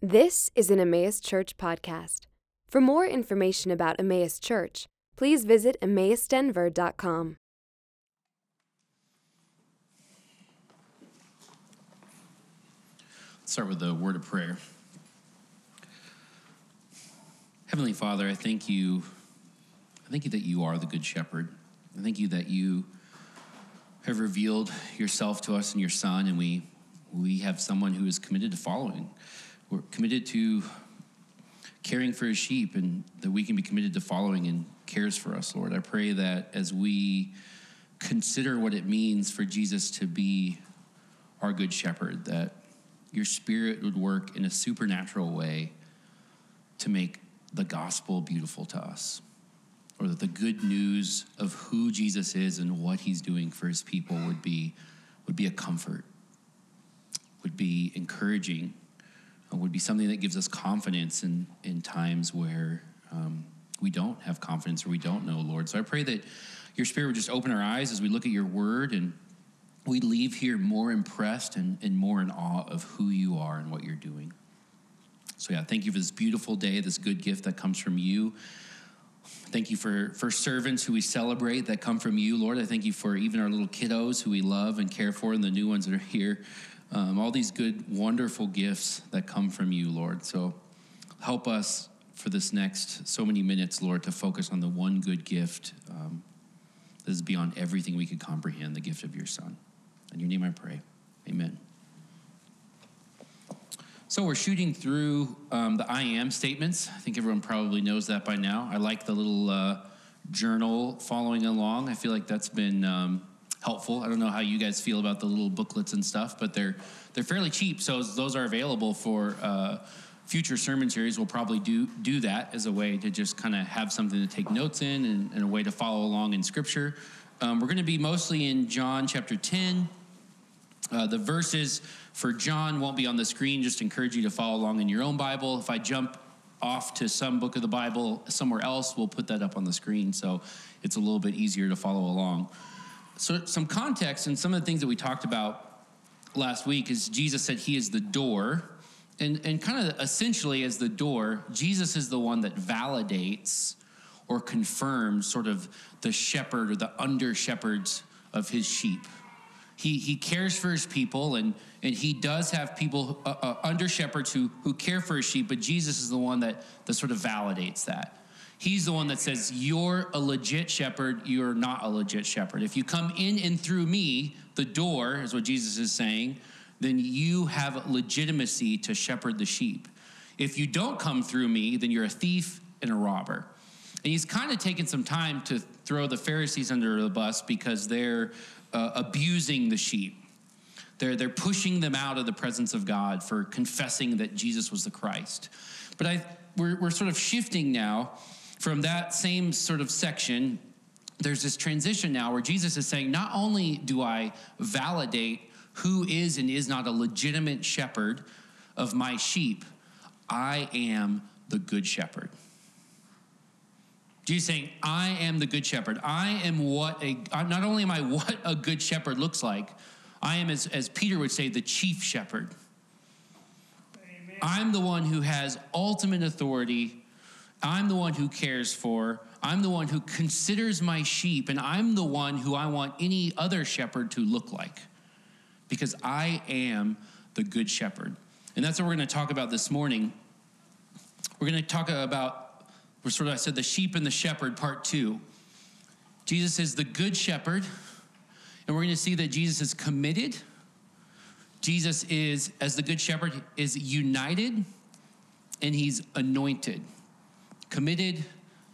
This is an Emmaus Church podcast. For more information about Emmaus Church, please visit emmausdenver.com. Let's start with a word of prayer. Heavenly Father, I thank you. I thank you that you are the Good Shepherd. I thank you that you have revealed yourself to us and your Son, and we we have someone who is committed to following. We're committed to caring for his sheep, and that we can be committed to following and cares for us, Lord. I pray that as we consider what it means for Jesus to be our good shepherd, that your spirit would work in a supernatural way to make the gospel beautiful to us or that the good news of who Jesus is and what he's doing for his people would be would be a comfort would be encouraging would be something that gives us confidence in in times where um, we don't have confidence or we don't know Lord so I pray that your spirit would just open our eyes as we look at your word and we leave here more impressed and, and more in awe of who you are and what you're doing. So, yeah, thank you for this beautiful day, this good gift that comes from you. Thank you for, for servants who we celebrate that come from you, Lord. I thank you for even our little kiddos who we love and care for, and the new ones that are here. Um, all these good, wonderful gifts that come from you, Lord. So, help us for this next so many minutes, Lord, to focus on the one good gift um, that is beyond everything we could comprehend the gift of your Son. In your name I pray. Amen. So we're shooting through um, the I am statements. I think everyone probably knows that by now. I like the little uh, journal following along. I feel like that's been um, helpful. I don't know how you guys feel about the little booklets and stuff, but they're they're fairly cheap. So those are available for uh, future sermon series. We'll probably do do that as a way to just kind of have something to take notes in and, and, a way to follow along in Scripture. Um, we're going to be mostly in John chapter ten. Uh, the verses for John won't be on the screen. Just encourage you to follow along in your own Bible. If I jump off to some book of the Bible somewhere else, we'll put that up on the screen so it's a little bit easier to follow along. So, some context and some of the things that we talked about last week is Jesus said he is the door. And, and kind of essentially, as the door, Jesus is the one that validates or confirms sort of the shepherd or the under shepherds of his sheep he, he cares for his people and, and he does have people uh, uh, under shepherds who, who care for his sheep but jesus is the one that, that sort of validates that he's the one that says you're a legit shepherd you're not a legit shepherd if you come in and through me the door is what jesus is saying then you have legitimacy to shepherd the sheep if you don't come through me then you're a thief and a robber and he's kind of taken some time to throw the pharisees under the bus because they're uh, abusing the sheep. They're, they're pushing them out of the presence of God for confessing that Jesus was the Christ. But I, we're, we're sort of shifting now from that same sort of section. There's this transition now where Jesus is saying, Not only do I validate who is and is not a legitimate shepherd of my sheep, I am the good shepherd. Jesus saying, I am the good shepherd. I am what a, not only am I what a good shepherd looks like, I am, as, as Peter would say, the chief shepherd. Amen. I'm the one who has ultimate authority. I'm the one who cares for. I'm the one who considers my sheep, and I'm the one who I want any other shepherd to look like because I am the good shepherd. And that's what we're going to talk about this morning. We're going to talk about we're sort of, I said, the sheep and the shepherd, part two. Jesus is the good shepherd, and we're going to see that Jesus is committed. Jesus is, as the good shepherd, is united, and he's anointed. Committed,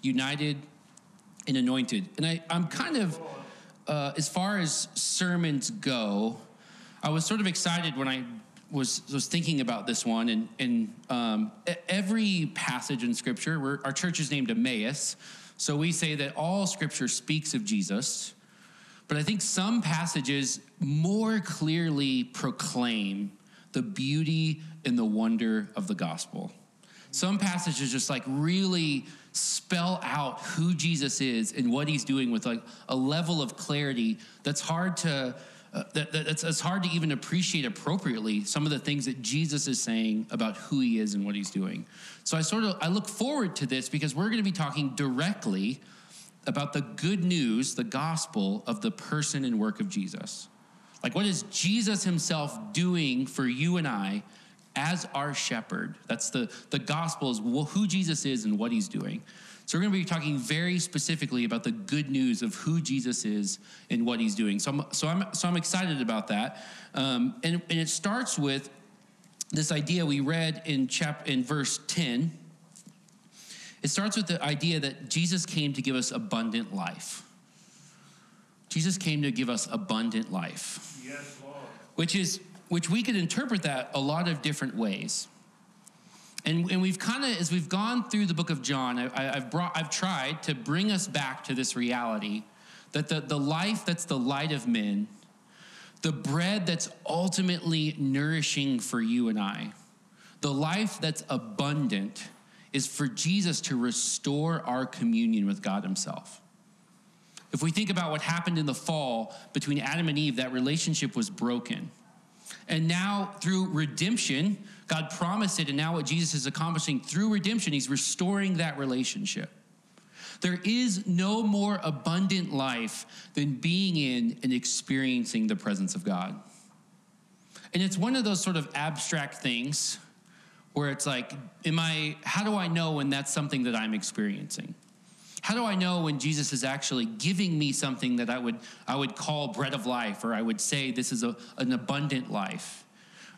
united, and anointed. And I, I'm kind of, uh, as far as sermons go, I was sort of excited when I was was thinking about this one, and and um, every passage in Scripture, our church is named Emmaus, so we say that all Scripture speaks of Jesus. But I think some passages more clearly proclaim the beauty and the wonder of the gospel. Some passages just like really spell out who Jesus is and what he's doing with like a level of clarity that's hard to uh, that, that it's, it's hard to even appreciate appropriately some of the things that Jesus is saying about who he is and what he's doing. So I sort of I look forward to this because we're going to be talking directly about the good news, the gospel of the person and work of Jesus. Like what is Jesus himself doing for you and I as our shepherd? That's the the gospel is who Jesus is and what he's doing. So we're going to be talking very specifically about the good news of who Jesus is and what he's doing. So I'm, so I'm, so I'm excited about that. Um, and, and it starts with this idea we read in, chap, in verse 10. It starts with the idea that Jesus came to give us abundant life. Jesus came to give us abundant life. Yes, Lord. Which is which we could interpret that a lot of different ways. And, and we've kind of, as we've gone through the book of John, I, have brought, I've tried to bring us back to this reality that the, the life that's the light of men, the bread that's ultimately nourishing for you and I, the life that's abundant is for Jesus to restore our communion with God Himself. If we think about what happened in the fall between Adam and Eve, that relationship was broken. And now, through redemption, God promised it, and now what Jesus is accomplishing through redemption, He's restoring that relationship. There is no more abundant life than being in and experiencing the presence of God. And it's one of those sort of abstract things where it's like, am I, how do I know when that's something that I'm experiencing? How do I know when Jesus is actually giving me something that I would, I would call bread of life, or I would say this is a, an abundant life?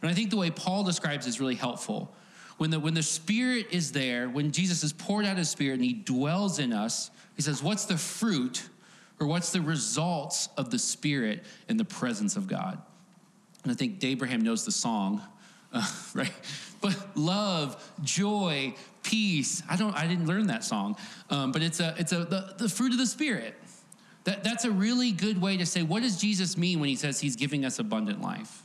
And I think the way Paul describes is really helpful. When the, when the Spirit is there, when Jesus has poured out his Spirit and he dwells in us, he says, What's the fruit or what's the results of the Spirit in the presence of God? And I think Abraham knows the song, uh, right? But love, joy, peace. I don't. I didn't learn that song, um, but it's a. It's a the, the fruit of the spirit. That, that's a really good way to say what does Jesus mean when he says he's giving us abundant life.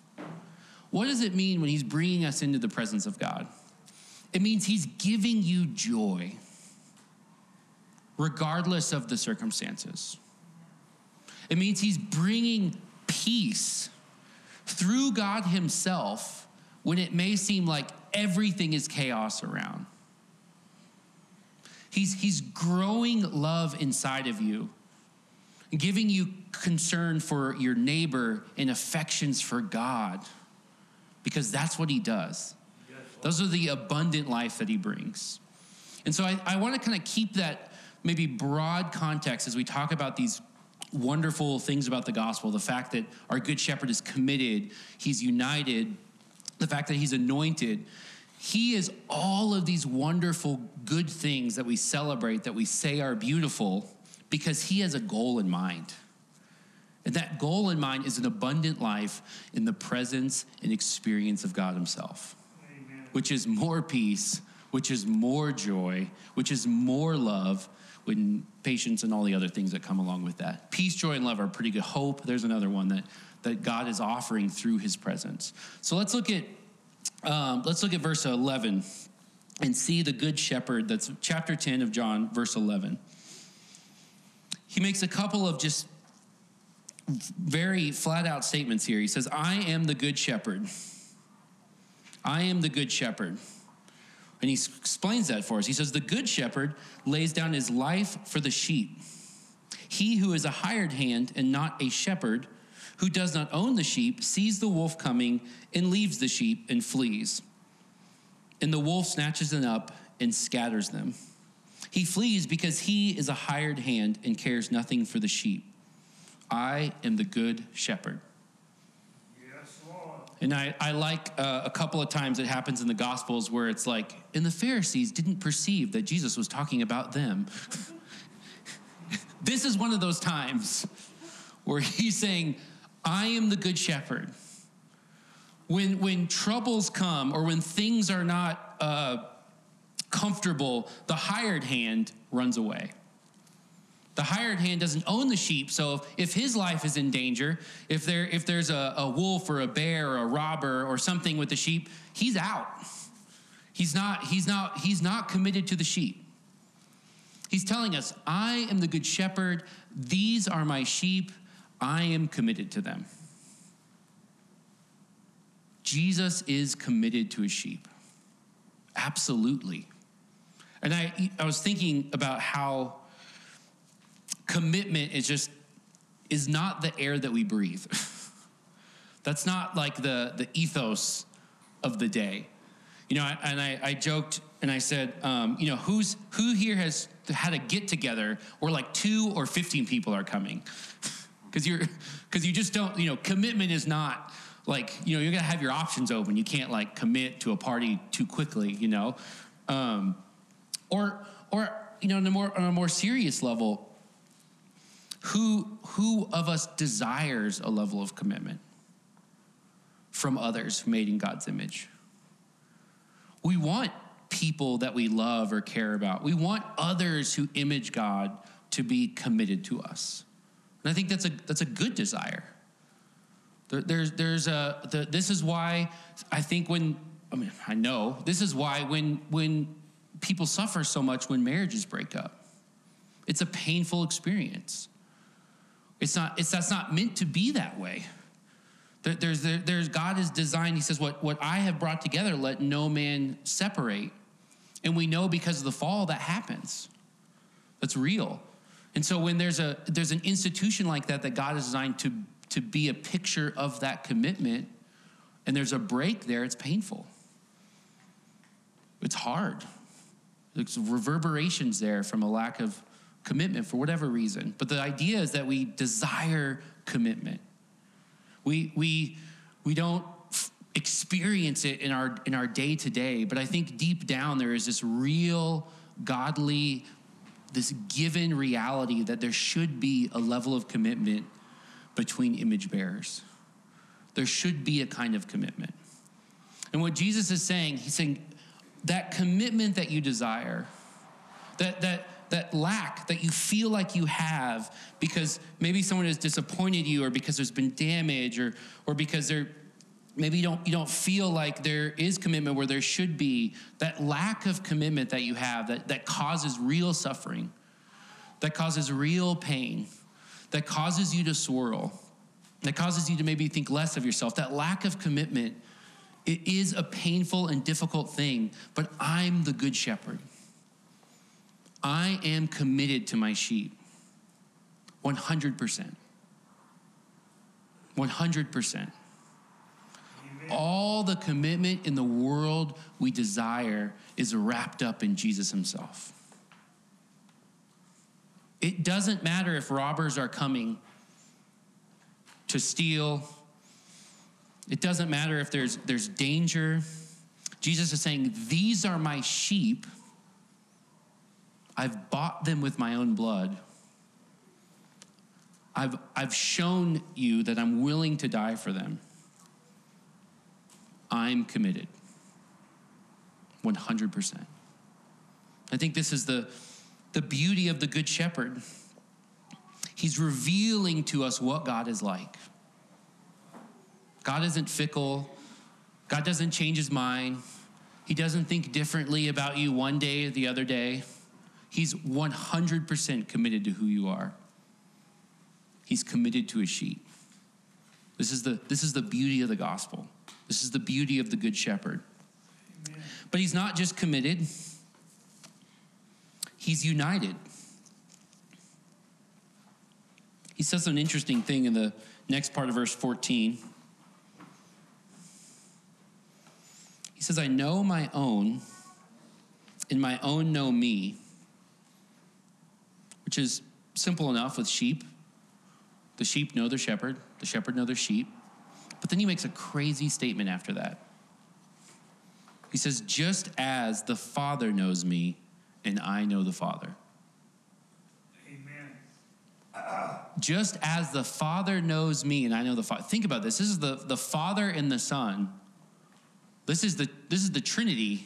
What does it mean when he's bringing us into the presence of God? It means he's giving you joy, regardless of the circumstances. It means he's bringing peace through God himself when it may seem like everything is chaos around. He's, he's growing love inside of you, giving you concern for your neighbor and affections for God because that's what he does. Those are the abundant life that he brings. And so I, I want to kind of keep that maybe broad context as we talk about these wonderful things about the gospel the fact that our good shepherd is committed, he's united, the fact that he's anointed. He is all of these wonderful good things that we celebrate, that we say are beautiful, because he has a goal in mind. And that goal in mind is an abundant life in the presence and experience of God Himself, Amen. which is more peace, which is more joy, which is more love, when patience and all the other things that come along with that. Peace, joy, and love are pretty good. Hope, there's another one that, that God is offering through His presence. So let's look at um, let's look at verse 11 and see the good shepherd. That's chapter 10 of John, verse 11. He makes a couple of just very flat out statements here. He says, I am the good shepherd. I am the good shepherd. And he explains that for us. He says, The good shepherd lays down his life for the sheep. He who is a hired hand and not a shepherd, who does not own the sheep, sees the wolf coming and leaves the sheep and flees. And the wolf snatches them up and scatters them. He flees because he is a hired hand and cares nothing for the sheep. I am the good shepherd. Yes, Lord. And I, I like uh, a couple of times it happens in the Gospels where it's like, and the Pharisees didn't perceive that Jesus was talking about them. this is one of those times where he's saying, I am the good shepherd. When, when troubles come or when things are not uh, comfortable, the hired hand runs away. The hired hand doesn't own the sheep, so if his life is in danger, if, there, if there's a, a wolf or a bear or a robber or something with the sheep, he's out. He's not, he's, not, he's not committed to the sheep. He's telling us, I am the good shepherd. These are my sheep. I am committed to them. Jesus is committed to his sheep. Absolutely. And I, I was thinking about how commitment is just is not the air that we breathe. That's not like the, the ethos of the day. You know, and I, I joked and I said, um, you know, who's who here has had a get together where like two or 15 people are coming? Because you're because you just don't, you know, commitment is not like, you know, you're gonna have your options open. You can't like commit to a party too quickly, you know. Um, or or you know, on a more on a more serious level, who who of us desires a level of commitment from others made in God's image? We want people that we love or care about. We want others who image God to be committed to us. And I think that's a that's a good desire. There, there's there's a the, this is why I think when I mean I know this is why when when people suffer so much when marriages break up. It's a painful experience. It's not it's that's not meant to be that way. There, there's there, there's God is designed. He says what what I have brought together let no man separate. And we know because of the fall that happens. That's real. And so when there's a there's an institution like that that God is designed to to be a picture of that commitment and there's a break there, it's painful. It's hard. There's reverberations there from a lack of commitment for whatever reason. But the idea is that we desire commitment. We we we don't experience it in our in our day to day, but I think deep down there is this real godly this given reality that there should be a level of commitment between image bearers. There should be a kind of commitment. And what Jesus is saying, he's saying that commitment that you desire, that that that lack that you feel like you have because maybe someone has disappointed you or because there's been damage or or because there maybe you don't you don't feel like there is commitment where there should be. That lack of commitment that you have that, that causes real suffering that causes real pain that causes you to swirl that causes you to maybe think less of yourself. That lack of commitment it is a painful and difficult thing but i'm the good shepherd. I am committed to my sheep. 100% 100% all the commitment in the world we desire is wrapped up in Jesus himself. It doesn't matter if robbers are coming to steal. It doesn't matter if there's, there's danger. Jesus is saying, These are my sheep. I've bought them with my own blood. I've, I've shown you that I'm willing to die for them. I'm committed. 100%. I think this is the, the beauty of the Good Shepherd. He's revealing to us what God is like. God isn't fickle, God doesn't change his mind. He doesn't think differently about you one day or the other day. He's 100% committed to who you are. He's committed to his sheep. This is the, this is the beauty of the gospel. This is the beauty of the Good Shepherd. Amen. But he's not just committed, he's united. He says an interesting thing in the next part of verse 14. He says, I know my own, and my own know me, which is simple enough with sheep. The sheep know their shepherd, the shepherd know their sheep. But then he makes a crazy statement after that. He says, Just as the Father knows me, and I know the Father. Amen. Just as the Father knows me, and I know the Father. Think about this. This is the, the Father and the Son. This is the, this is the Trinity.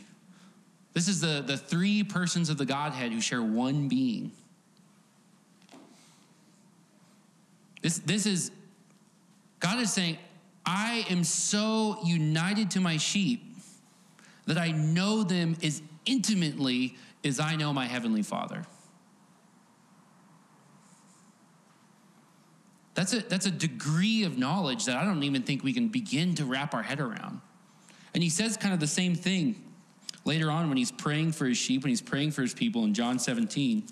This is the, the three persons of the Godhead who share one being. This, this is, God is saying, I am so united to my sheep that I know them as intimately as I know my Heavenly Father. That's a, that's a degree of knowledge that I don't even think we can begin to wrap our head around. And he says kind of the same thing later on when he's praying for his sheep, when he's praying for his people in John 17.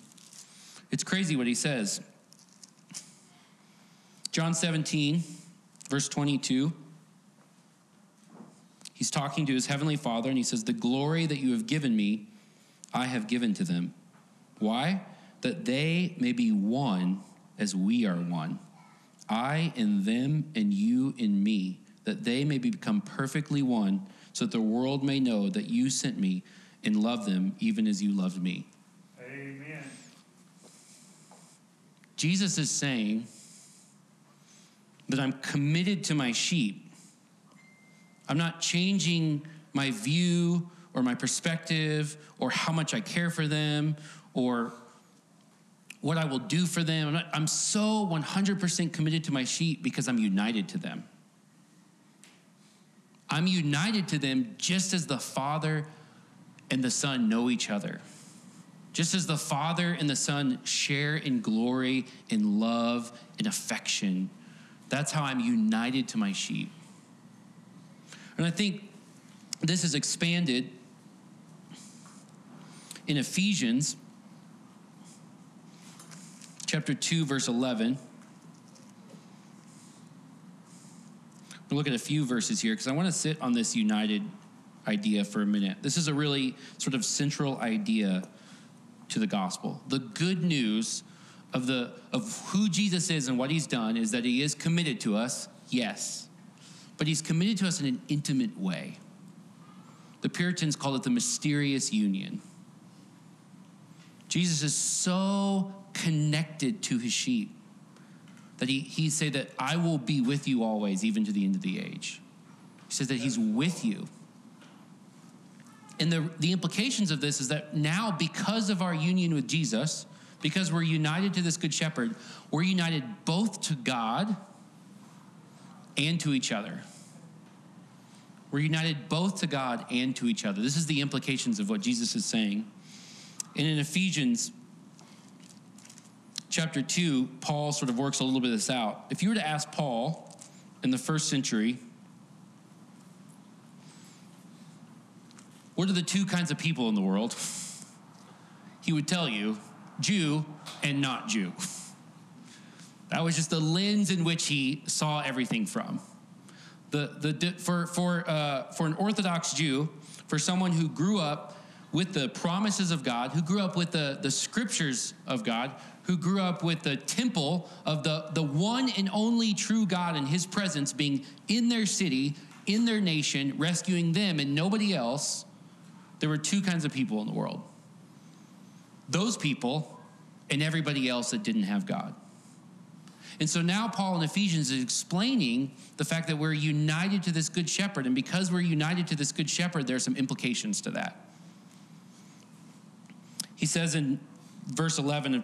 It's crazy what he says. John 17, verse 22. He's talking to his heavenly Father, and he says, The glory that you have given me, I have given to them. Why? That they may be one as we are one. I in them, and you in me, that they may become perfectly one, so that the world may know that you sent me and love them even as you loved me. Amen. Jesus is saying that I'm committed to my sheep. I'm not changing my view or my perspective or how much I care for them or what I will do for them. I'm, not, I'm so 100% committed to my sheep because I'm united to them. I'm united to them just as the Father and the Son know each other. Just as the Father and the Son share in glory, in love, in affection. That's how I'm united to my sheep. And I think this is expanded in Ephesians chapter 2 verse 11. We'll look at a few verses here because I want to sit on this united idea for a minute. This is a really sort of central idea to the gospel. The good news of the of who Jesus is and what he's done is that he is committed to us, yes. But he's committed to us in an intimate way. The Puritans call it the mysterious union. Jesus is so connected to his sheep that he, he said that I will be with you always, even to the end of the age. He says that he's with you. And the, the implications of this is that now, because of our union with Jesus, because we're united to this good shepherd, we're united both to God and to each other. We're united both to God and to each other. This is the implications of what Jesus is saying. And in Ephesians chapter 2, Paul sort of works a little bit of this out. If you were to ask Paul in the first century, what are the two kinds of people in the world? He would tell you Jew and not Jew. That was just the lens in which he saw everything from. The, the, for, for, uh, for an Orthodox Jew, for someone who grew up with the promises of God, who grew up with the, the scriptures of God, who grew up with the temple of the, the one and only true God and his presence being in their city, in their nation, rescuing them and nobody else, there were two kinds of people in the world those people and everybody else that didn't have God. And so now Paul in Ephesians is explaining the fact that we're united to this good shepherd. And because we're united to this good shepherd, there are some implications to that. He says in verse 11,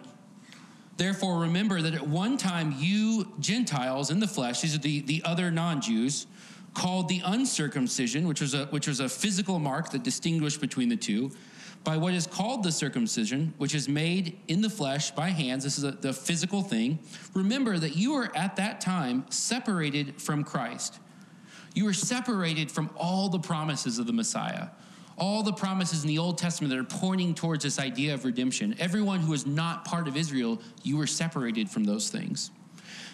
Therefore, remember that at one time you Gentiles in the flesh, these are the, the other non Jews, called the uncircumcision, which was, a, which was a physical mark that distinguished between the two, by what is called the circumcision, which is made in the flesh by hands. This is a, the physical thing. Remember that you were at that time separated from Christ. You were separated from all the promises of the Messiah all the promises in the Old Testament that are pointing towards this idea of redemption. Everyone who is not part of Israel, you were separated from those things.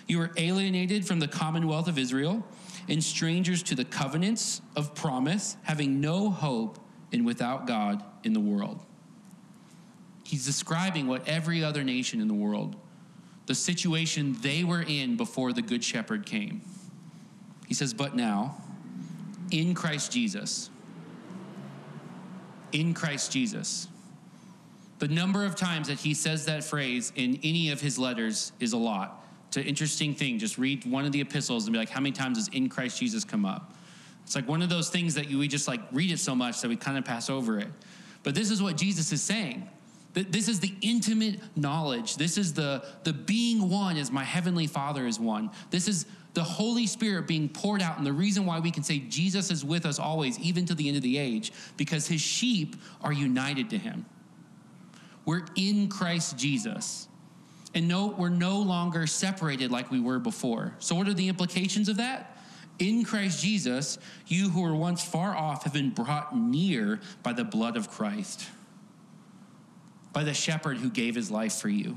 You were alienated from the commonwealth of Israel and strangers to the covenants of promise, having no hope and without God in the world. He's describing what every other nation in the world, the situation they were in before the Good Shepherd came. He says, But now, in Christ Jesus, in Christ Jesus. The number of times that he says that phrase in any of his letters is a lot. It's an interesting thing. Just read one of the epistles and be like, how many times does in Christ Jesus come up? It's like one of those things that you, we just like read it so much that we kind of pass over it. But this is what Jesus is saying. This is the intimate knowledge. This is the, the being one as my heavenly Father is one. This is the Holy Spirit being poured out. And the reason why we can say Jesus is with us always, even to the end of the age, because his sheep are united to him. We're in Christ Jesus. And no, we're no longer separated like we were before. So, what are the implications of that? In Christ Jesus, you who were once far off have been brought near by the blood of Christ, by the shepherd who gave his life for you.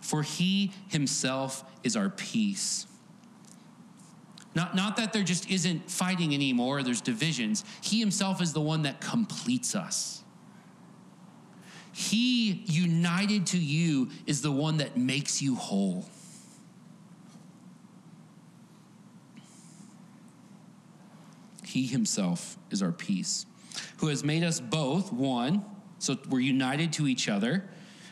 For he himself is our peace. Not, not that there just isn't fighting anymore, there's divisions. He himself is the one that completes us. He, united to you, is the one that makes you whole. He himself is our peace, who has made us both one, so we're united to each other,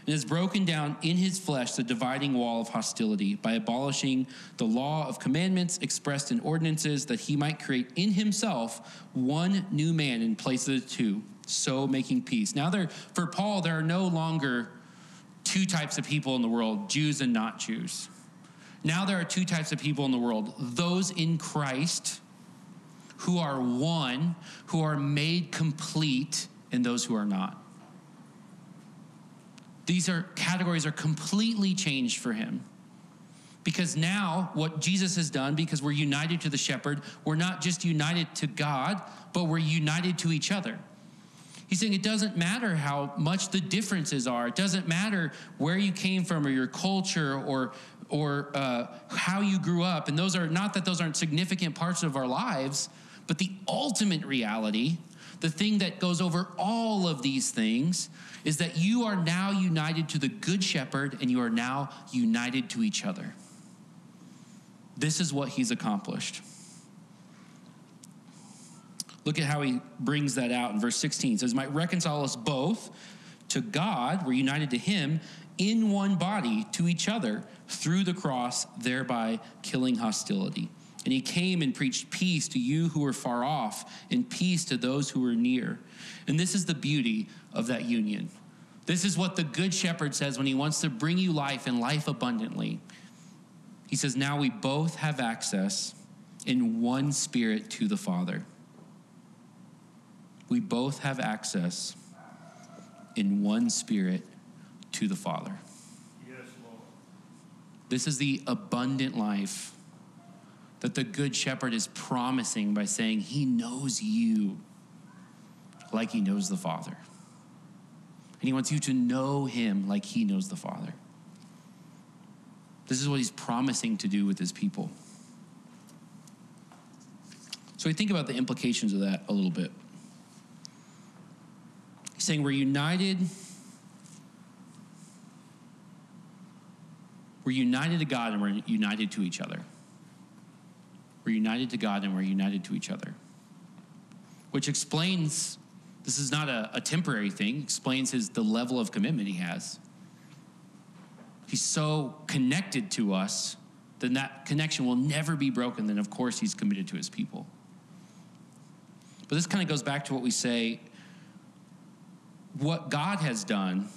and has broken down in his flesh the dividing wall of hostility by abolishing the law of commandments expressed in ordinances, that he might create in himself one new man in place of the two, so making peace. Now, there, for Paul, there are no longer two types of people in the world Jews and not Jews. Now there are two types of people in the world those in Christ who are one, who are made complete, and those who are not. These are categories are completely changed for him. Because now, what Jesus has done, because we're united to the shepherd, we're not just united to God, but we're united to each other. He's saying it doesn't matter how much the differences are. It doesn't matter where you came from or your culture or or uh, how you grew up. And those are not that those aren't significant parts of our lives, but the ultimate reality, the thing that goes over all of these things, is that you are now united to the Good Shepherd and you are now united to each other. This is what he's accomplished. Look at how he brings that out in verse 16. It says, Might reconcile us both to God, we're united to him, in one body to each other through the cross, thereby killing hostility. And he came and preached peace to you who were far off, and peace to those who were near. And this is the beauty of that union. This is what the Good Shepherd says when he wants to bring you life and life abundantly. He says, Now we both have access in one spirit to the Father. We both have access in one spirit to the Father. Yes, Lord. This is the abundant life that the Good Shepherd is promising by saying he knows you like he knows the Father. And he wants you to know him like he knows the Father. This is what he's promising to do with his people. So we think about the implications of that a little bit. He's saying we're united. We're united to God and we're united to each other. We're united to God and we're united to each other. Which explains this is not a, a temporary thing, explains his the level of commitment he has. He's so connected to us, then that connection will never be broken. Then, of course, he's committed to his people. But this kind of goes back to what we say what God has done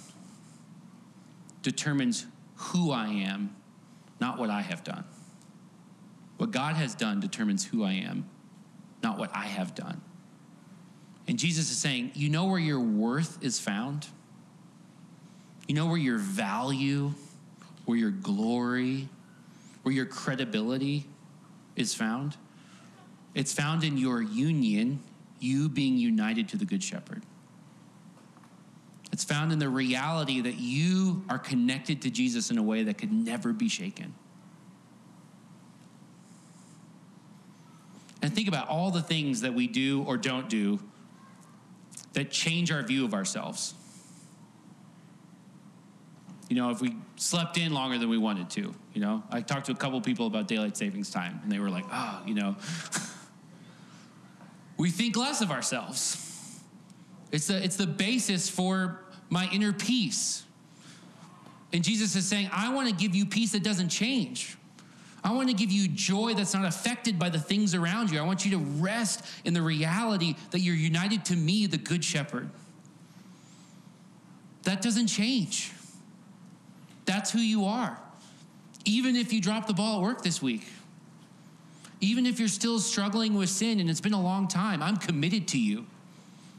determines who I am, not what I have done. What God has done determines who I am, not what I have done. And Jesus is saying, You know where your worth is found? You know where your value, where your glory, where your credibility is found? It's found in your union, you being united to the Good Shepherd. It's found in the reality that you are connected to Jesus in a way that could never be shaken. And think about all the things that we do or don't do that change our view of ourselves. You know, if we slept in longer than we wanted to, you know, I talked to a couple people about daylight savings time, and they were like, oh, you know, we think less of ourselves. It's the, it's the basis for my inner peace. And Jesus is saying, I want to give you peace that doesn't change. I want to give you joy that's not affected by the things around you. I want you to rest in the reality that you're united to me, the Good Shepherd. That doesn't change. That's who you are. Even if you drop the ball at work this week, even if you're still struggling with sin and it's been a long time, I'm committed to you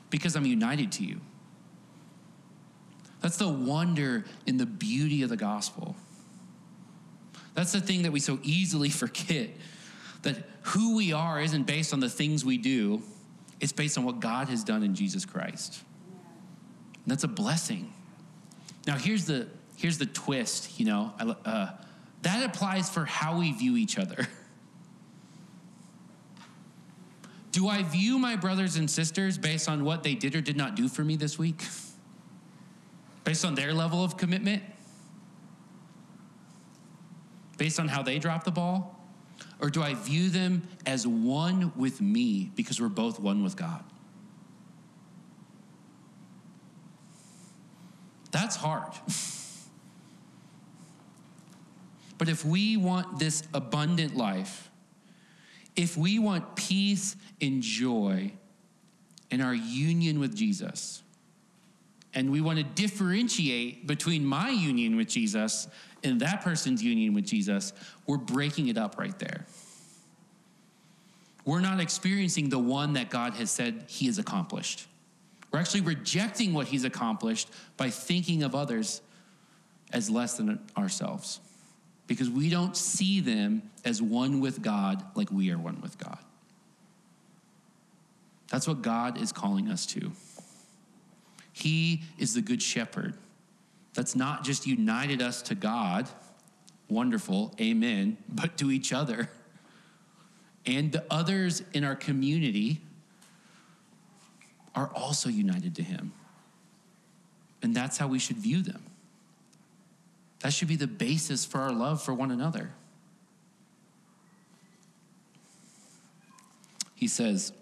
because I'm united to you. That's the wonder in the beauty of the gospel. That's the thing that we so easily forget that who we are isn't based on the things we do, it's based on what God has done in Jesus Christ. And that's a blessing. Now, here's the, here's the twist, you know, uh, that applies for how we view each other. Do I view my brothers and sisters based on what they did or did not do for me this week? Based on their level of commitment? Based on how they drop the ball? Or do I view them as one with me because we're both one with God? That's hard. but if we want this abundant life, if we want peace and joy in our union with Jesus, and we want to differentiate between my union with Jesus and that person's union with Jesus, we're breaking it up right there. We're not experiencing the one that God has said he has accomplished. We're actually rejecting what he's accomplished by thinking of others as less than ourselves because we don't see them as one with God like we are one with God. That's what God is calling us to. He is the good shepherd. That's not just united us to God, wonderful, amen, but to each other and the others in our community are also united to Him. And that's how we should view them. That should be the basis for our love for one another. He says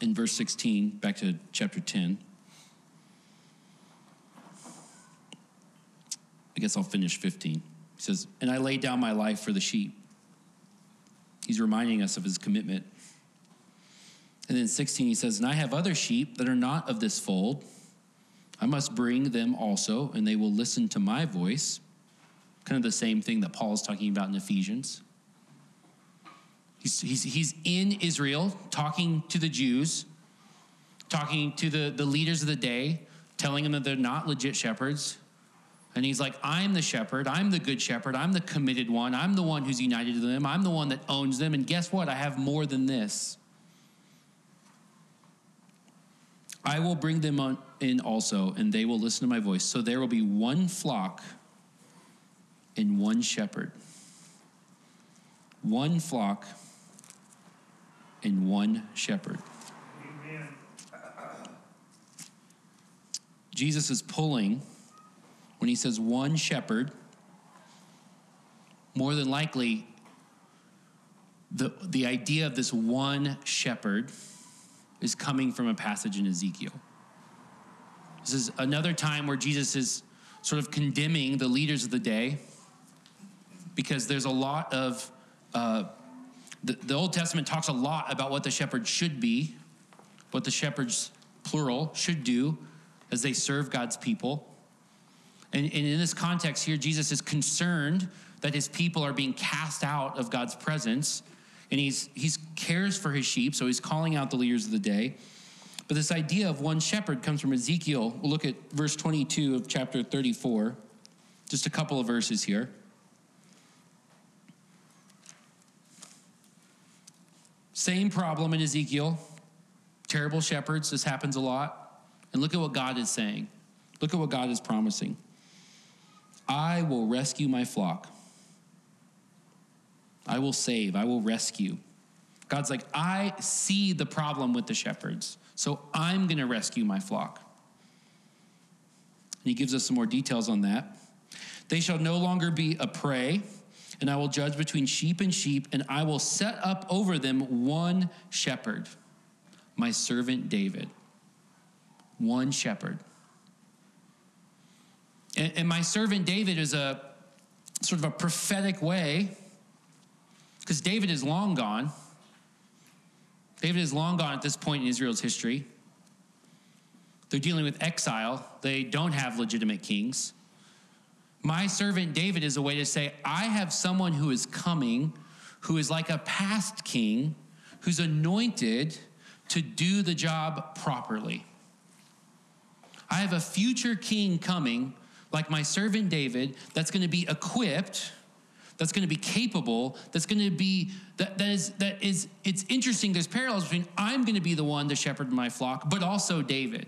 in verse 16, back to chapter 10. I guess I'll finish 15. He says, And I laid down my life for the sheep. He's reminding us of his commitment. And then 16, he says, And I have other sheep that are not of this fold. I must bring them also, and they will listen to my voice. Kind of the same thing that Paul is talking about in Ephesians. He's, he's, he's in Israel talking to the Jews, talking to the, the leaders of the day, telling them that they're not legit shepherds. And he's like, I'm the shepherd. I'm the good shepherd. I'm the committed one. I'm the one who's united to them. I'm the one that owns them. And guess what? I have more than this. I will bring them on in also, and they will listen to my voice. So there will be one flock and one shepherd. One flock and one shepherd. Amen. Jesus is pulling, when he says one shepherd, more than likely, the, the idea of this one shepherd is coming from a passage in Ezekiel. This is another time where Jesus is sort of condemning the leaders of the day because there's a lot of, uh, the, the Old Testament talks a lot about what the shepherd should be, what the shepherds, plural, should do as they serve God's people. And, and in this context here, Jesus is concerned that his people are being cast out of God's presence and he's he's cares for his sheep, so he's calling out the leaders of the day. But this idea of one shepherd comes from Ezekiel. We'll look at verse 22 of chapter 34. Just a couple of verses here. Same problem in Ezekiel. Terrible shepherds. This happens a lot. And look at what God is saying. Look at what God is promising. I will rescue my flock I will save, I will rescue. God's like, I see the problem with the shepherds, so I'm going to rescue my flock. And he gives us some more details on that. They shall no longer be a prey, and I will judge between sheep and sheep, and I will set up over them one shepherd, my servant David. One shepherd. And, and my servant David is a sort of a prophetic way because David is long gone. David is long gone at this point in Israel's history. They're dealing with exile, they don't have legitimate kings. My servant David is a way to say, I have someone who is coming who is like a past king who's anointed to do the job properly. I have a future king coming, like my servant David, that's going to be equipped that's going to be capable, that's going to be that that is that is it's interesting there's parallels between I'm going to be the one to shepherd my flock, but also David.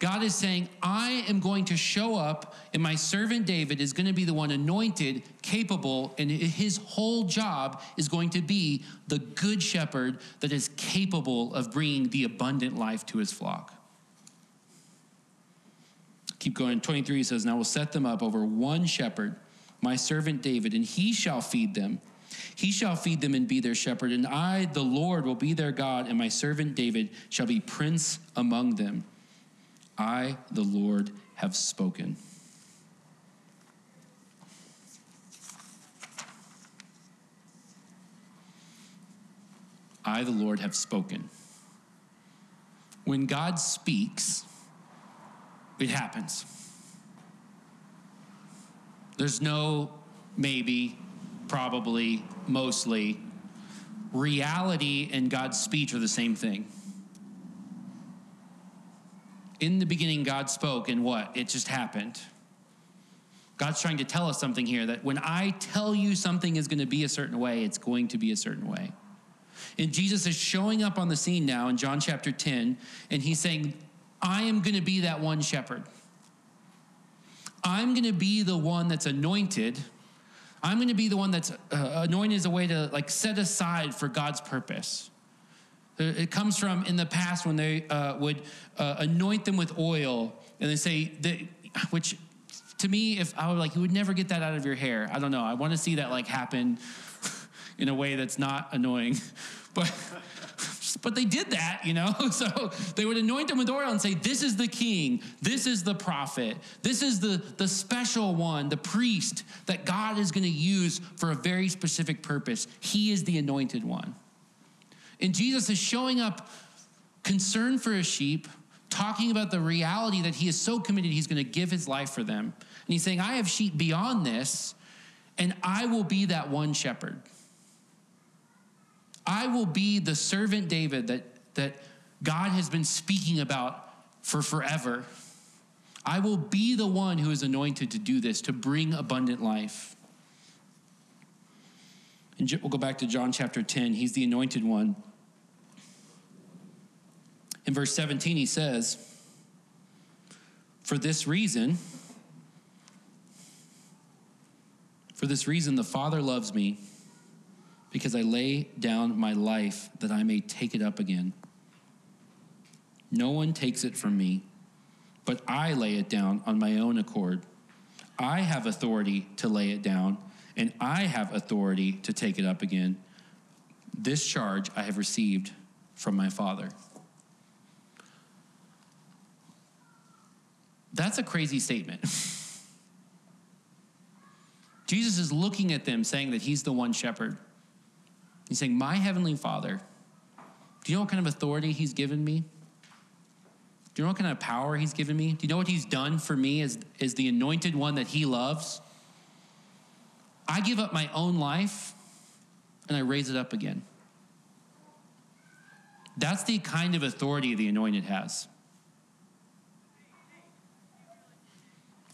God is saying, I am going to show up, and my servant David is going to be the one anointed, capable, and his whole job is going to be the good shepherd that is capable of bringing the abundant life to his flock. Keep going. 23 He says, And I will set them up over one shepherd, my servant David, and he shall feed them. He shall feed them and be their shepherd, and I, the Lord, will be their God, and my servant David shall be prince among them. I, the Lord, have spoken. I, the Lord, have spoken. When God speaks, it happens. There's no maybe, probably, mostly. Reality and God's speech are the same thing. In the beginning, God spoke, and what? It just happened. God's trying to tell us something here that when I tell you something is going to be a certain way, it's going to be a certain way. And Jesus is showing up on the scene now in John chapter 10, and he's saying, I am going to be that one shepherd. I'm going to be the one that's anointed. I'm going to be the one that's uh, anointed as a way to like set aside for God's purpose. Uh, it comes from in the past when they uh, would uh, anoint them with oil, and they say that, which to me, if I would like, you would never get that out of your hair. I don't know. I want to see that like happen in a way that's not annoying, but but they did that, you know? So they would anoint them with oil and say, This is the king, this is the prophet, this is the, the special one, the priest that God is going to use for a very specific purpose. He is the anointed one. And Jesus is showing up concerned for his sheep, talking about the reality that he is so committed, he's going to give his life for them. And he's saying, I have sheep beyond this, and I will be that one shepherd. I will be the servant David that, that God has been speaking about for forever. I will be the one who is anointed to do this, to bring abundant life. And we'll go back to John chapter 10. He's the anointed one. In verse 17, he says, For this reason, for this reason, the Father loves me because I lay down my life that I may take it up again. No one takes it from me, but I lay it down on my own accord. I have authority to lay it down, and I have authority to take it up again. This charge I have received from my Father. That's a crazy statement. Jesus is looking at them saying that he's the one shepherd. He's saying, My heavenly Father, do you know what kind of authority he's given me? Do you know what kind of power he's given me? Do you know what he's done for me as, as the anointed one that he loves? I give up my own life and I raise it up again. That's the kind of authority the anointed has.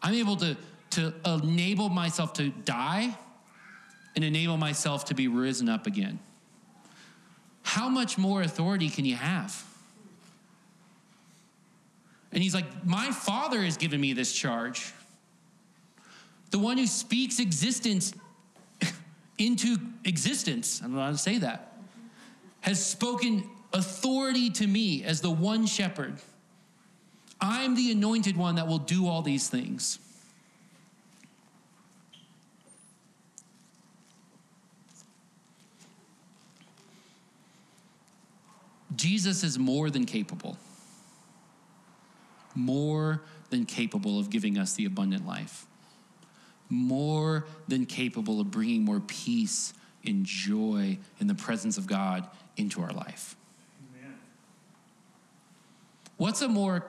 I'm able to, to enable myself to die and enable myself to be risen up again. How much more authority can you have? And he's like, My father has given me this charge. The one who speaks existence into existence, I don't know how to say that, has spoken authority to me as the one shepherd. I'm the anointed one that will do all these things. Jesus is more than capable, more than capable of giving us the abundant life, more than capable of bringing more peace and joy in the presence of God into our life. Amen. What's a more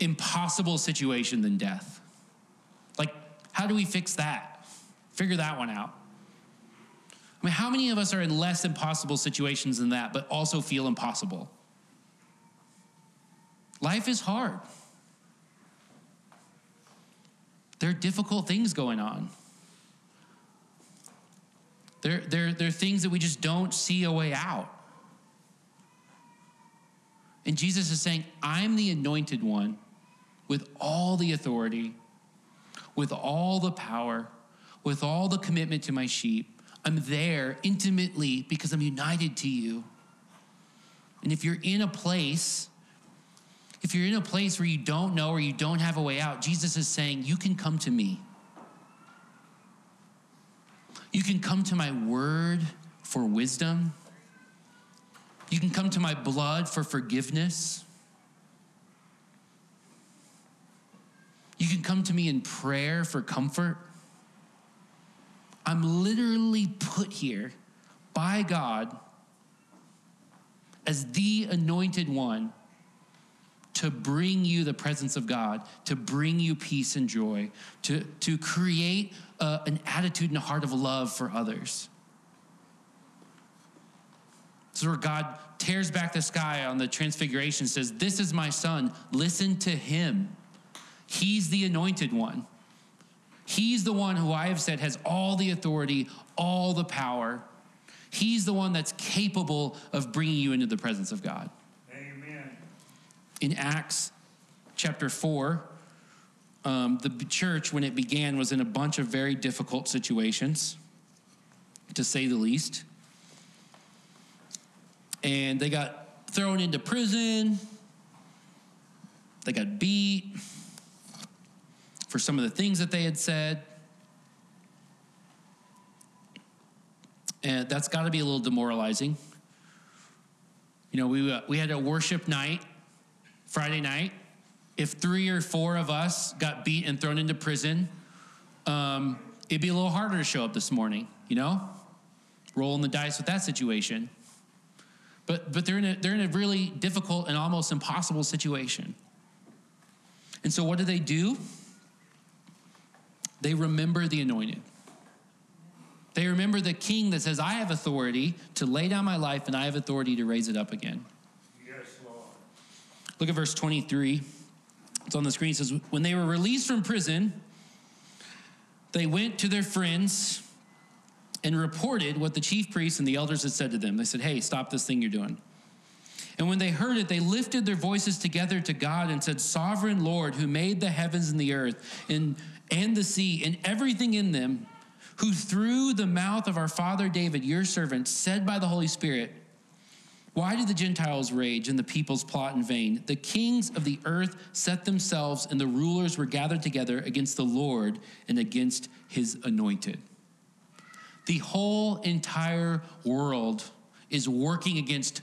impossible situation than death? Like, how do we fix that? Figure that one out. I mean, how many of us are in less impossible situations than that, but also feel impossible? Life is hard. There are difficult things going on. There, there, there are things that we just don't see a way out. And Jesus is saying, I'm the anointed one with all the authority, with all the power, with all the commitment to my sheep. I'm there intimately because I'm united to you. And if you're in a place, if you're in a place where you don't know or you don't have a way out, Jesus is saying, You can come to me. You can come to my word for wisdom. You can come to my blood for forgiveness. You can come to me in prayer for comfort. I'm literally put here by God as the anointed one to bring you the presence of God, to bring you peace and joy, to, to create uh, an attitude and a heart of love for others. This is where God tears back the sky on the transfiguration, says, This is my son, listen to him. He's the anointed one. He's the one who I have said has all the authority, all the power. He's the one that's capable of bringing you into the presence of God. Amen. In Acts chapter 4, um, the church, when it began, was in a bunch of very difficult situations, to say the least and they got thrown into prison. They got beat for some of the things that they had said. And that's got to be a little demoralizing. You know, we, uh, we had a worship night Friday night. If three or four of us got beat and thrown into prison, um, it'd be a little harder to show up this morning, you know? Rolling the dice with that situation. But, but they're, in a, they're in a really difficult and almost impossible situation. And so, what do they do? They remember the anointed. They remember the king that says, I have authority to lay down my life and I have authority to raise it up again. Yes, Lord. Look at verse 23. It's on the screen. It says, When they were released from prison, they went to their friends and reported what the chief priests and the elders had said to them. They said, Hey, stop this thing you're doing. And when they heard it, they lifted their voices together to God and said, Sovereign Lord, who made the heavens and the earth and, and the sea and everything in them, who through the mouth of our father David, your servant, said by the Holy Spirit, why do the Gentiles rage and the peoples plot in vain? The kings of the earth set themselves, and the rulers were gathered together against the Lord and against his anointed. The whole entire world is working against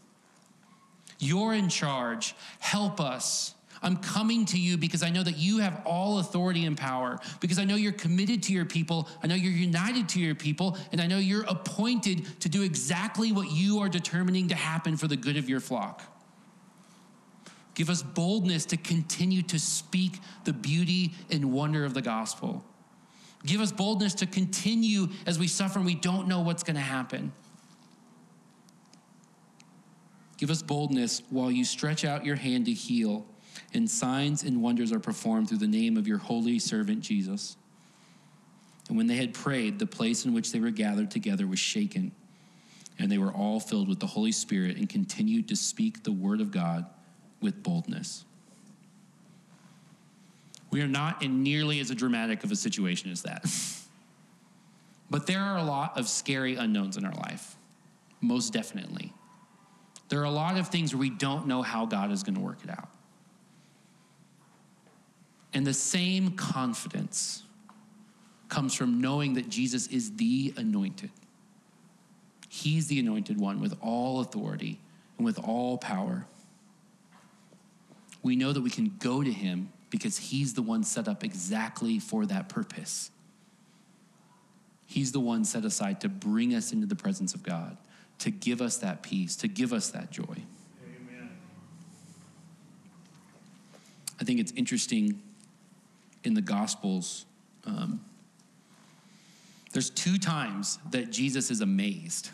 You're in charge. Help us. I'm coming to you because I know that you have all authority and power, because I know you're committed to your people, I know you're united to your people, and I know you're appointed to do exactly what you are determining to happen for the good of your flock. Give us boldness to continue to speak the beauty and wonder of the gospel. Give us boldness to continue as we suffer and we don't know what's going to happen. Give us boldness while you stretch out your hand to heal, and signs and wonders are performed through the name of your holy servant Jesus. And when they had prayed, the place in which they were gathered together was shaken, and they were all filled with the Holy Spirit and continued to speak the word of God with boldness. We are not in nearly as dramatic of a situation as that. but there are a lot of scary unknowns in our life, most definitely. There are a lot of things where we don't know how God is going to work it out. And the same confidence comes from knowing that Jesus is the anointed. He's the anointed one with all authority and with all power we know that we can go to him because he's the one set up exactly for that purpose. He's the one set aside to bring us into the presence of God, to give us that peace, to give us that joy. Amen. I think it's interesting in the Gospels. Um, there's two times that Jesus is amazed.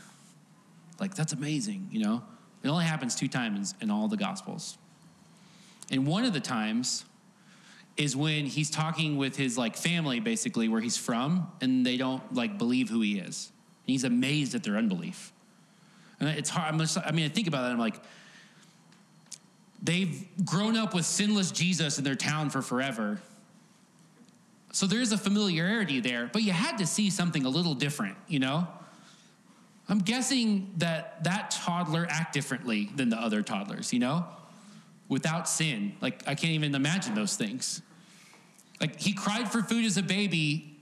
Like, that's amazing, you know? It only happens two times in all the Gospels. And one of the times is when he's talking with his like family basically where he's from and they don't like believe who he is and he's amazed at their unbelief and it's hard I'm just, i mean i think about that i'm like they've grown up with sinless jesus in their town for forever. So there's a familiarity there but you had to see something a little different you know? I'm guessing that that toddler act differently than the other toddlers you know? Without sin. Like i can't even imagine those things. Like he cried for food as a baby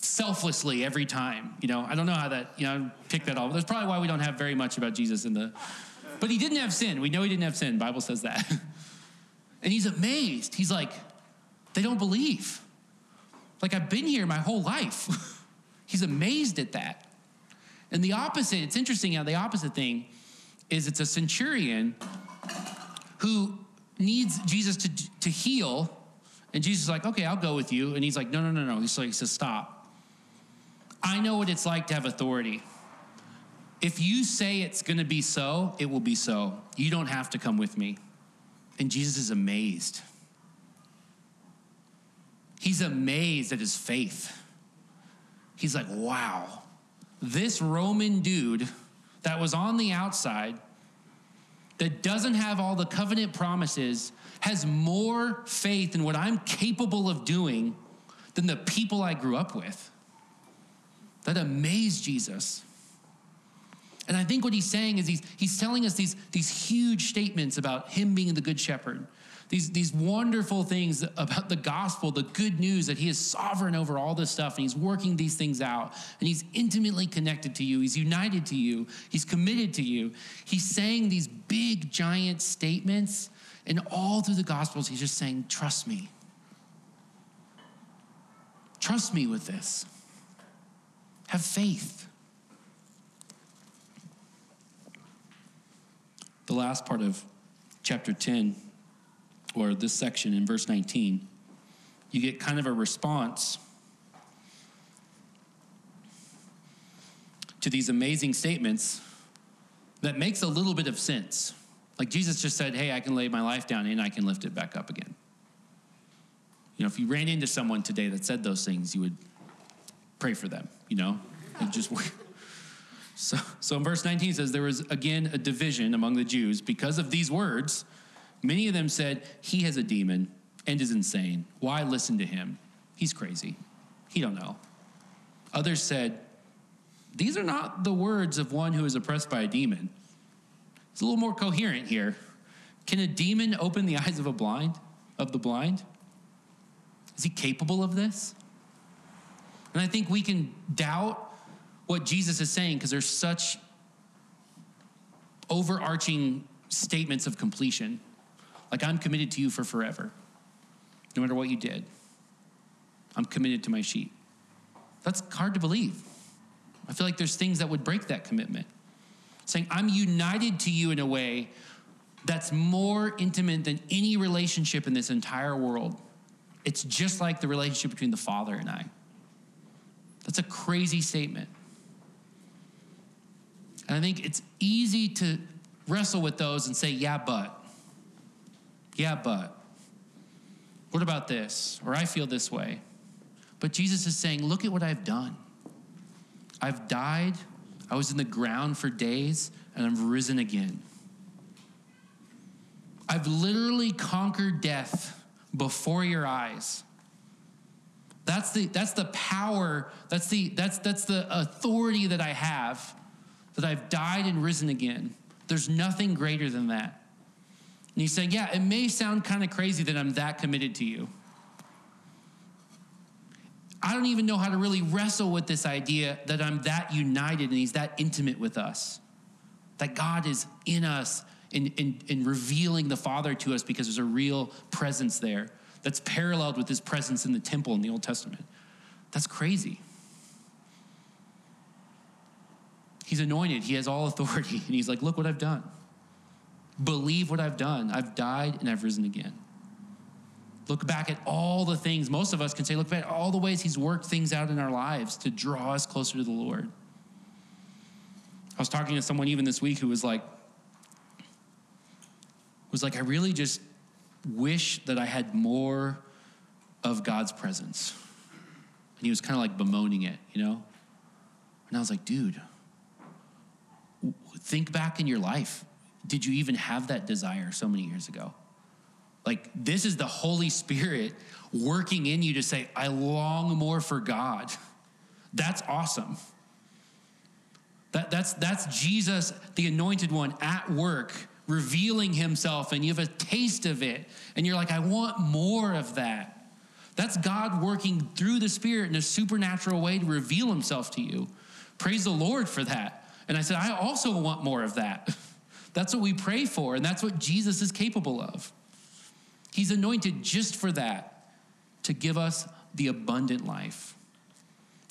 selflessly every time. You know, I don't know how that, you know, pick that all. That's probably why we don't have very much about Jesus in the but he didn't have sin. We know he didn't have sin. Bible says that. and he's amazed. He's like, they don't believe. Like I've been here my whole life. he's amazed at that. And the opposite, it's interesting how the opposite thing is it's a centurion who needs Jesus to, to heal and Jesus is like, okay, I'll go with you. And he's like, no, no, no, no. He's like, he says, stop. I know what it's like to have authority. If you say it's going to be so, it will be so. You don't have to come with me. And Jesus is amazed. He's amazed at his faith. He's like, wow, this Roman dude that was on the outside, that doesn't have all the covenant promises, has more faith in what I'm capable of doing than the people I grew up with. That amazed Jesus. And I think what he's saying is he's, he's telling us these, these huge statements about him being the good shepherd, these, these wonderful things about the gospel, the good news that he is sovereign over all this stuff and he's working these things out and he's intimately connected to you, he's united to you, he's committed to you. He's saying these big, giant statements and all through the Gospels, he's just saying, Trust me. Trust me with this. Have faith. The last part of chapter 10, or this section in verse 19, you get kind of a response to these amazing statements that makes a little bit of sense. Like Jesus just said, hey, I can lay my life down and I can lift it back up again. You know, if you ran into someone today that said those things, you would pray for them, you know? And just so, so in verse 19 says, There was again a division among the Jews because of these words. Many of them said, He has a demon and is insane. Why listen to him? He's crazy. He don't know. Others said, These are not the words of one who is oppressed by a demon. It's a little more coherent here. Can a demon open the eyes of a blind, of the blind? Is he capable of this? And I think we can doubt what Jesus is saying because there's such overarching statements of completion. Like, I'm committed to you for forever, no matter what you did. I'm committed to my sheep. That's hard to believe. I feel like there's things that would break that commitment saying, I'm united to you in a way that's more intimate than any relationship in this entire world. It's just like the relationship between the Father and I. That's a crazy statement. And I think it's easy to wrestle with those and say, yeah, but. Yeah, but. What about this? Or I feel this way. But Jesus is saying, look at what I've done. I've died I was in the ground for days and I've risen again. I've literally conquered death before your eyes. That's the, that's the power, that's the, that's, that's the authority that I have, that I've died and risen again. There's nothing greater than that. And he's saying, Yeah, it may sound kind of crazy that I'm that committed to you. I don't even know how to really wrestle with this idea that I'm that united and He's that intimate with us. That God is in us in, in, in revealing the Father to us because there's a real presence there. That's paralleled with his presence in the temple in the Old Testament. That's crazy. He's anointed, he has all authority, and he's like, Look what I've done. Believe what I've done. I've died and I've risen again. Look back at all the things. Most of us can say, look back at all the ways he's worked things out in our lives to draw us closer to the Lord. I was talking to someone even this week who was like, was like, I really just wish that I had more of God's presence. And he was kind of like bemoaning it, you know? And I was like, dude, think back in your life. Did you even have that desire so many years ago? Like, this is the Holy Spirit working in you to say, I long more for God. That's awesome. That, that's, that's Jesus, the anointed one, at work, revealing himself, and you have a taste of it, and you're like, I want more of that. That's God working through the Spirit in a supernatural way to reveal himself to you. Praise the Lord for that. And I said, I also want more of that. That's what we pray for, and that's what Jesus is capable of. He's anointed just for that, to give us the abundant life,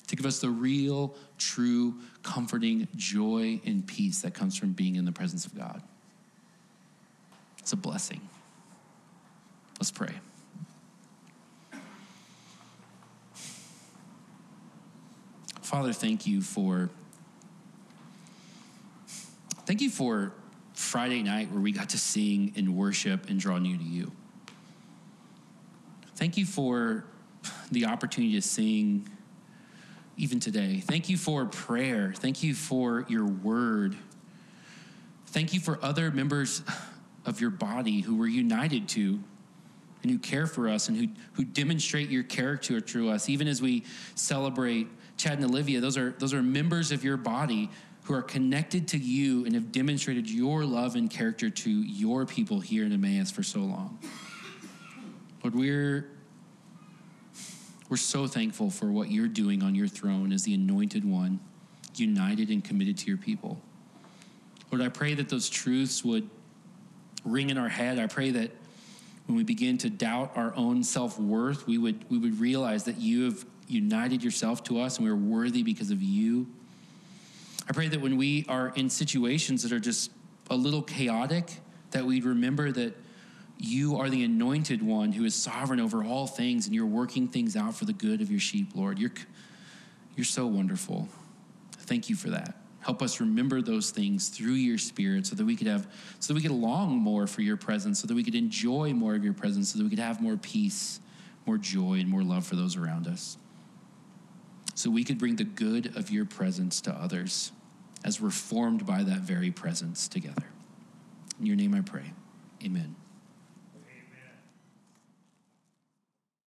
to give us the real, true, comforting joy and peace that comes from being in the presence of God. It's a blessing. Let's pray. Father, thank you for thank you for Friday night where we got to sing and worship and draw near to you. Thank you for the opportunity to sing even today. Thank you for prayer. Thank you for your word. Thank you for other members of your body who we're united to and who care for us and who, who demonstrate your character to us. Even as we celebrate Chad and Olivia, those are, those are members of your body who are connected to you and have demonstrated your love and character to your people here in Emmaus for so long. Lord, we're we're so thankful for what you're doing on your throne as the anointed one, united and committed to your people. Lord, I pray that those truths would ring in our head. I pray that when we begin to doubt our own self-worth, we would we would realize that you have united yourself to us and we're worthy because of you. I pray that when we are in situations that are just a little chaotic, that we'd remember that you are the anointed one who is sovereign over all things and you're working things out for the good of your sheep, Lord. You're, you're so wonderful. Thank you for that. Help us remember those things through your spirit so that we could have so that we could long more for your presence, so that we could enjoy more of your presence, so that we could have more peace, more joy, and more love for those around us. So we could bring the good of your presence to others as we're formed by that very presence together. In your name I pray. Amen.